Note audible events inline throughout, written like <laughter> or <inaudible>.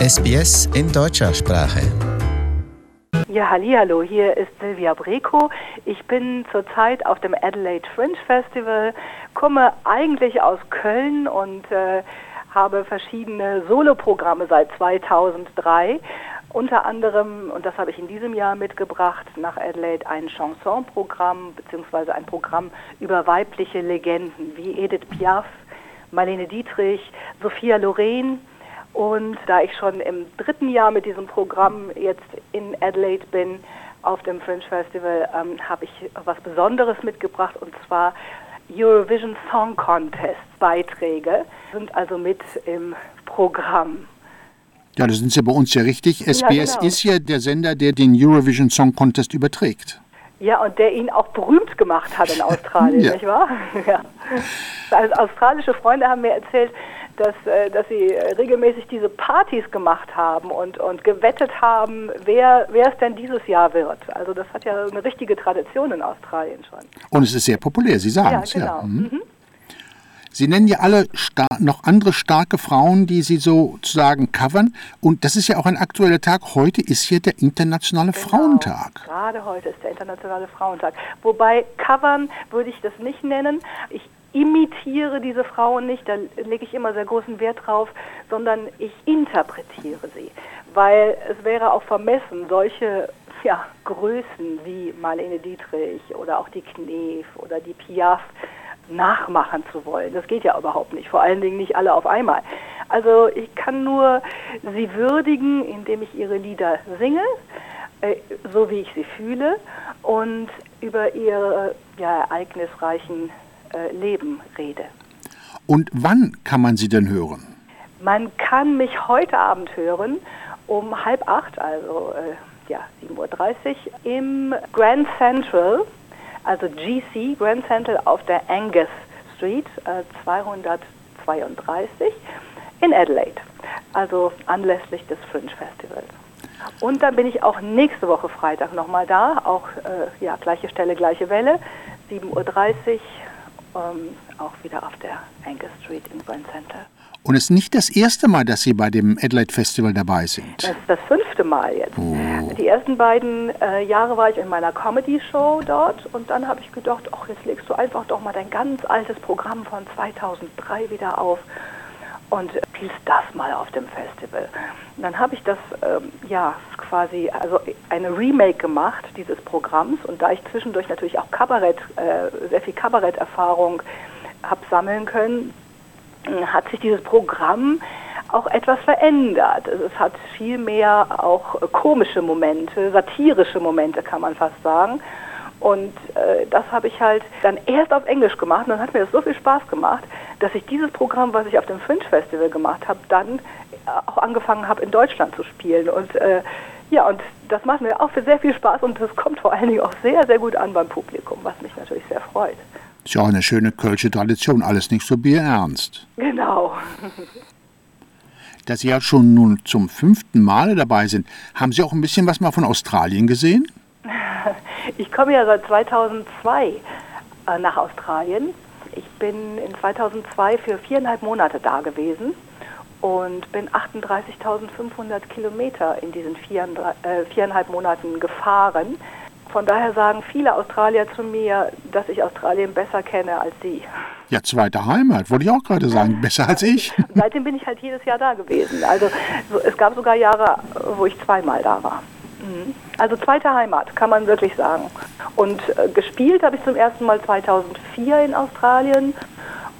SBS in deutscher Sprache. Ja, hallo, hier ist Silvia Breco. Ich bin zurzeit auf dem Adelaide Fringe Festival, komme eigentlich aus Köln und äh, habe verschiedene Soloprogramme seit 2003. Unter anderem, und das habe ich in diesem Jahr mitgebracht, nach Adelaide ein Chanson-Programm beziehungsweise ein Programm über weibliche Legenden wie Edith Piaf, Marlene Dietrich, Sophia Loren. Und da ich schon im dritten Jahr mit diesem Programm jetzt in Adelaide bin, auf dem Fringe Festival, ähm, habe ich was Besonderes mitgebracht und zwar Eurovision Song Contest Beiträge sind also mit im Programm. Ja, da sind Sie bei uns ja richtig. SBS genau. ist ja der Sender, der den Eurovision Song Contest überträgt. Ja, und der ihn auch berühmt gemacht hat in <laughs> Australien, Ja. nicht wahr? <laughs> Ja. Also australische Freunde haben mir erzählt, dass, äh, dass sie äh, regelmäßig diese Partys gemacht haben und, und gewettet haben, wer, wer es denn dieses Jahr wird. Also das hat ja eine richtige Tradition in Australien schon. Und es ist sehr populär, Sie sagen Ja, es genau. ja. Mhm. Mhm. Sie nennen ja alle noch andere starke Frauen, die Sie sozusagen covern. Und das ist ja auch ein aktueller Tag. Heute ist hier der Internationale Frauentag. Genau. Gerade heute ist der Internationale Frauentag. Wobei covern würde ich das nicht nennen. Ich imitiere diese Frauen nicht, da lege ich immer sehr großen Wert drauf, sondern ich interpretiere sie. Weil es wäre auch vermessen, solche ja, Größen wie Marlene Dietrich oder auch die Knef oder die Piaf nachmachen zu wollen. Das geht ja überhaupt nicht, vor allen Dingen nicht alle auf einmal. Also ich kann nur sie würdigen, indem ich ihre Lieder singe, äh, so wie ich sie fühle und über ihr ja, ereignisreichen Leben rede. Und wann kann man Sie denn hören? Man kann mich heute Abend hören um halb acht, also äh, ja, 7.30 Uhr im Grand Central, also GC, Grand Central auf der Angus Street äh, 232 in Adelaide, also anlässlich des Fringe Festivals. Und dann bin ich auch nächste Woche Freitag nochmal da, auch äh, ja, gleiche Stelle, gleiche Welle, 7.30 Uhr, ähm, auch wieder auf der Angus Street im Grand Central. Und es ist nicht das erste Mal, dass Sie bei dem Adelaide Festival dabei sind. Das ist das fünfte Mal jetzt. Die ersten beiden äh, Jahre war ich in meiner Comedy-Show dort und dann habe ich gedacht, ach, jetzt legst du einfach doch mal dein ganz altes Programm von 2003 wieder auf und äh, spielst das mal auf dem Festival. Und dann habe ich das, ähm, ja, quasi, also eine Remake gemacht dieses Programms und da ich zwischendurch natürlich auch Kabarett, äh, sehr viel Kabaretterfahrung habe sammeln können, hat sich dieses Programm auch etwas verändert. Also Es hat viel mehr auch äh, komische Momente, satirische Momente kann man fast sagen. Und äh, das habe ich halt dann erst auf Englisch gemacht und dann hat mir das so viel Spaß gemacht, dass ich dieses Programm, was ich auf dem Fringe Festival gemacht habe, dann äh, auch angefangen habe in Deutschland zu spielen. Und äh, ja, und das macht mir auch sehr viel Spaß und das kommt vor allen Dingen auch sehr, sehr gut an beim Publikum, was mich natürlich sehr freut. Ist ja auch eine schöne kölsche Tradition, alles nicht so bierernst. Genau. <laughs> Da Sie ja schon nun zum fünften Male dabei sind, haben Sie auch ein bisschen was mal von Australien gesehen? <laughs> Ich komme ja seit 2002 äh, nach Australien. Ich bin in 2002 für viereinhalb Monate da gewesen und bin 38.500 Kilometer in diesen viereinhalb, äh, viereinhalb Monaten gefahren. Von daher sagen viele Australier zu mir, dass ich Australien besser kenne als sie. Ja, zweite Heimat, wollte ich auch gerade sagen. <laughs> Besser als ich. Seitdem bin ich halt jedes Jahr da gewesen. Also so, es gab sogar Jahre, wo ich zweimal da war. Also zweite Heimat, kann man wirklich sagen. Und äh, gespielt habe ich zum ersten Mal 2004 in Australien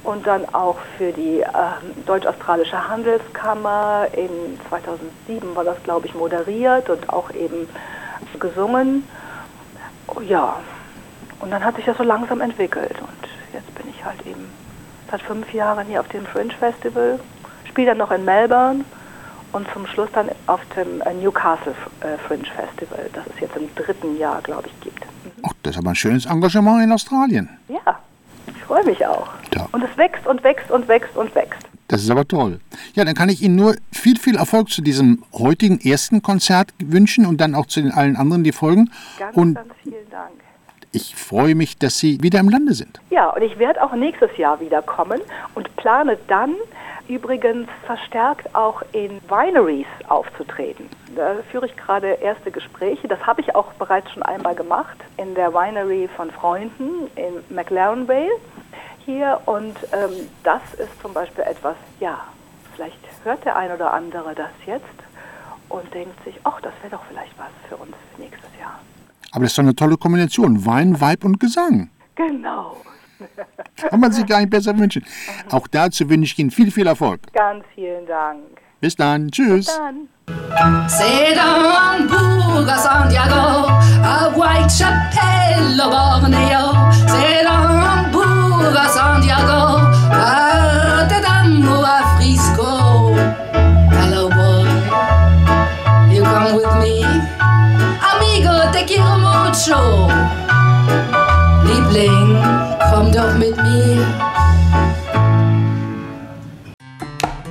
und dann auch für die äh, Deutsch-Australische Handelskammer. In 2007 war das, glaube ich, moderiert und auch eben gesungen. Ja, und dann hat sich das so langsam entwickelt und jetzt bin ich halt eben seit fünf Jahren hier auf dem Fringe Festival, spiele dann noch in Melbourne und zum Schluss dann auf dem äh, Newcastle äh, Fringe Festival, das es jetzt im dritten Jahr, glaube ich, gibt. Ach, das ist aber ein schönes Engagement in Australien. Ja, ich freue mich auch. Ja. Und es wächst und wächst und wächst und wächst. Das ist aber toll. Ja, dann kann ich Ihnen nur viel, viel Erfolg zu diesem heutigen ersten Konzert wünschen und dann auch zu den allen anderen, die folgen. Ganz, und ganz vielen Dank. ich freue mich, dass Sie wieder im Lande sind. Ja, und ich werde auch nächstes Jahr wiederkommen und plane dann übrigens verstärkt auch in Wineries aufzutreten. Da führe ich gerade erste Gespräche. Das habe ich auch bereits schon einmal gemacht in der Winery von Freunden in McLaren Vale hier. Und ähm, das ist zum Beispiel etwas, ja, vielleicht hört der ein oder andere das jetzt und denkt sich, ach, das wäre doch vielleicht was für uns nächstes Jahr. Aber das ist doch eine tolle Kombination. Wein, Weib und Gesang. Genau. Kann man sich gar nicht besser wünschen. Auch dazu wünsche ich Ihnen viel, viel Erfolg. Ganz vielen Dank. Bis dann. Tschüss. Bis dann. Santiago, à Whitechapel au Bornéo. C'est dans Hambourg à Santiago, Rotterdam ou à Frisco. Hello boy, you come with me. Amigo, te quiero mucho. Liebling, komm doch mit mir.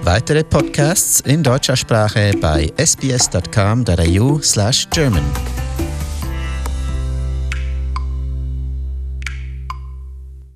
Weitere Podcasts in deutscher Sprache bei sbs.com.au slash German.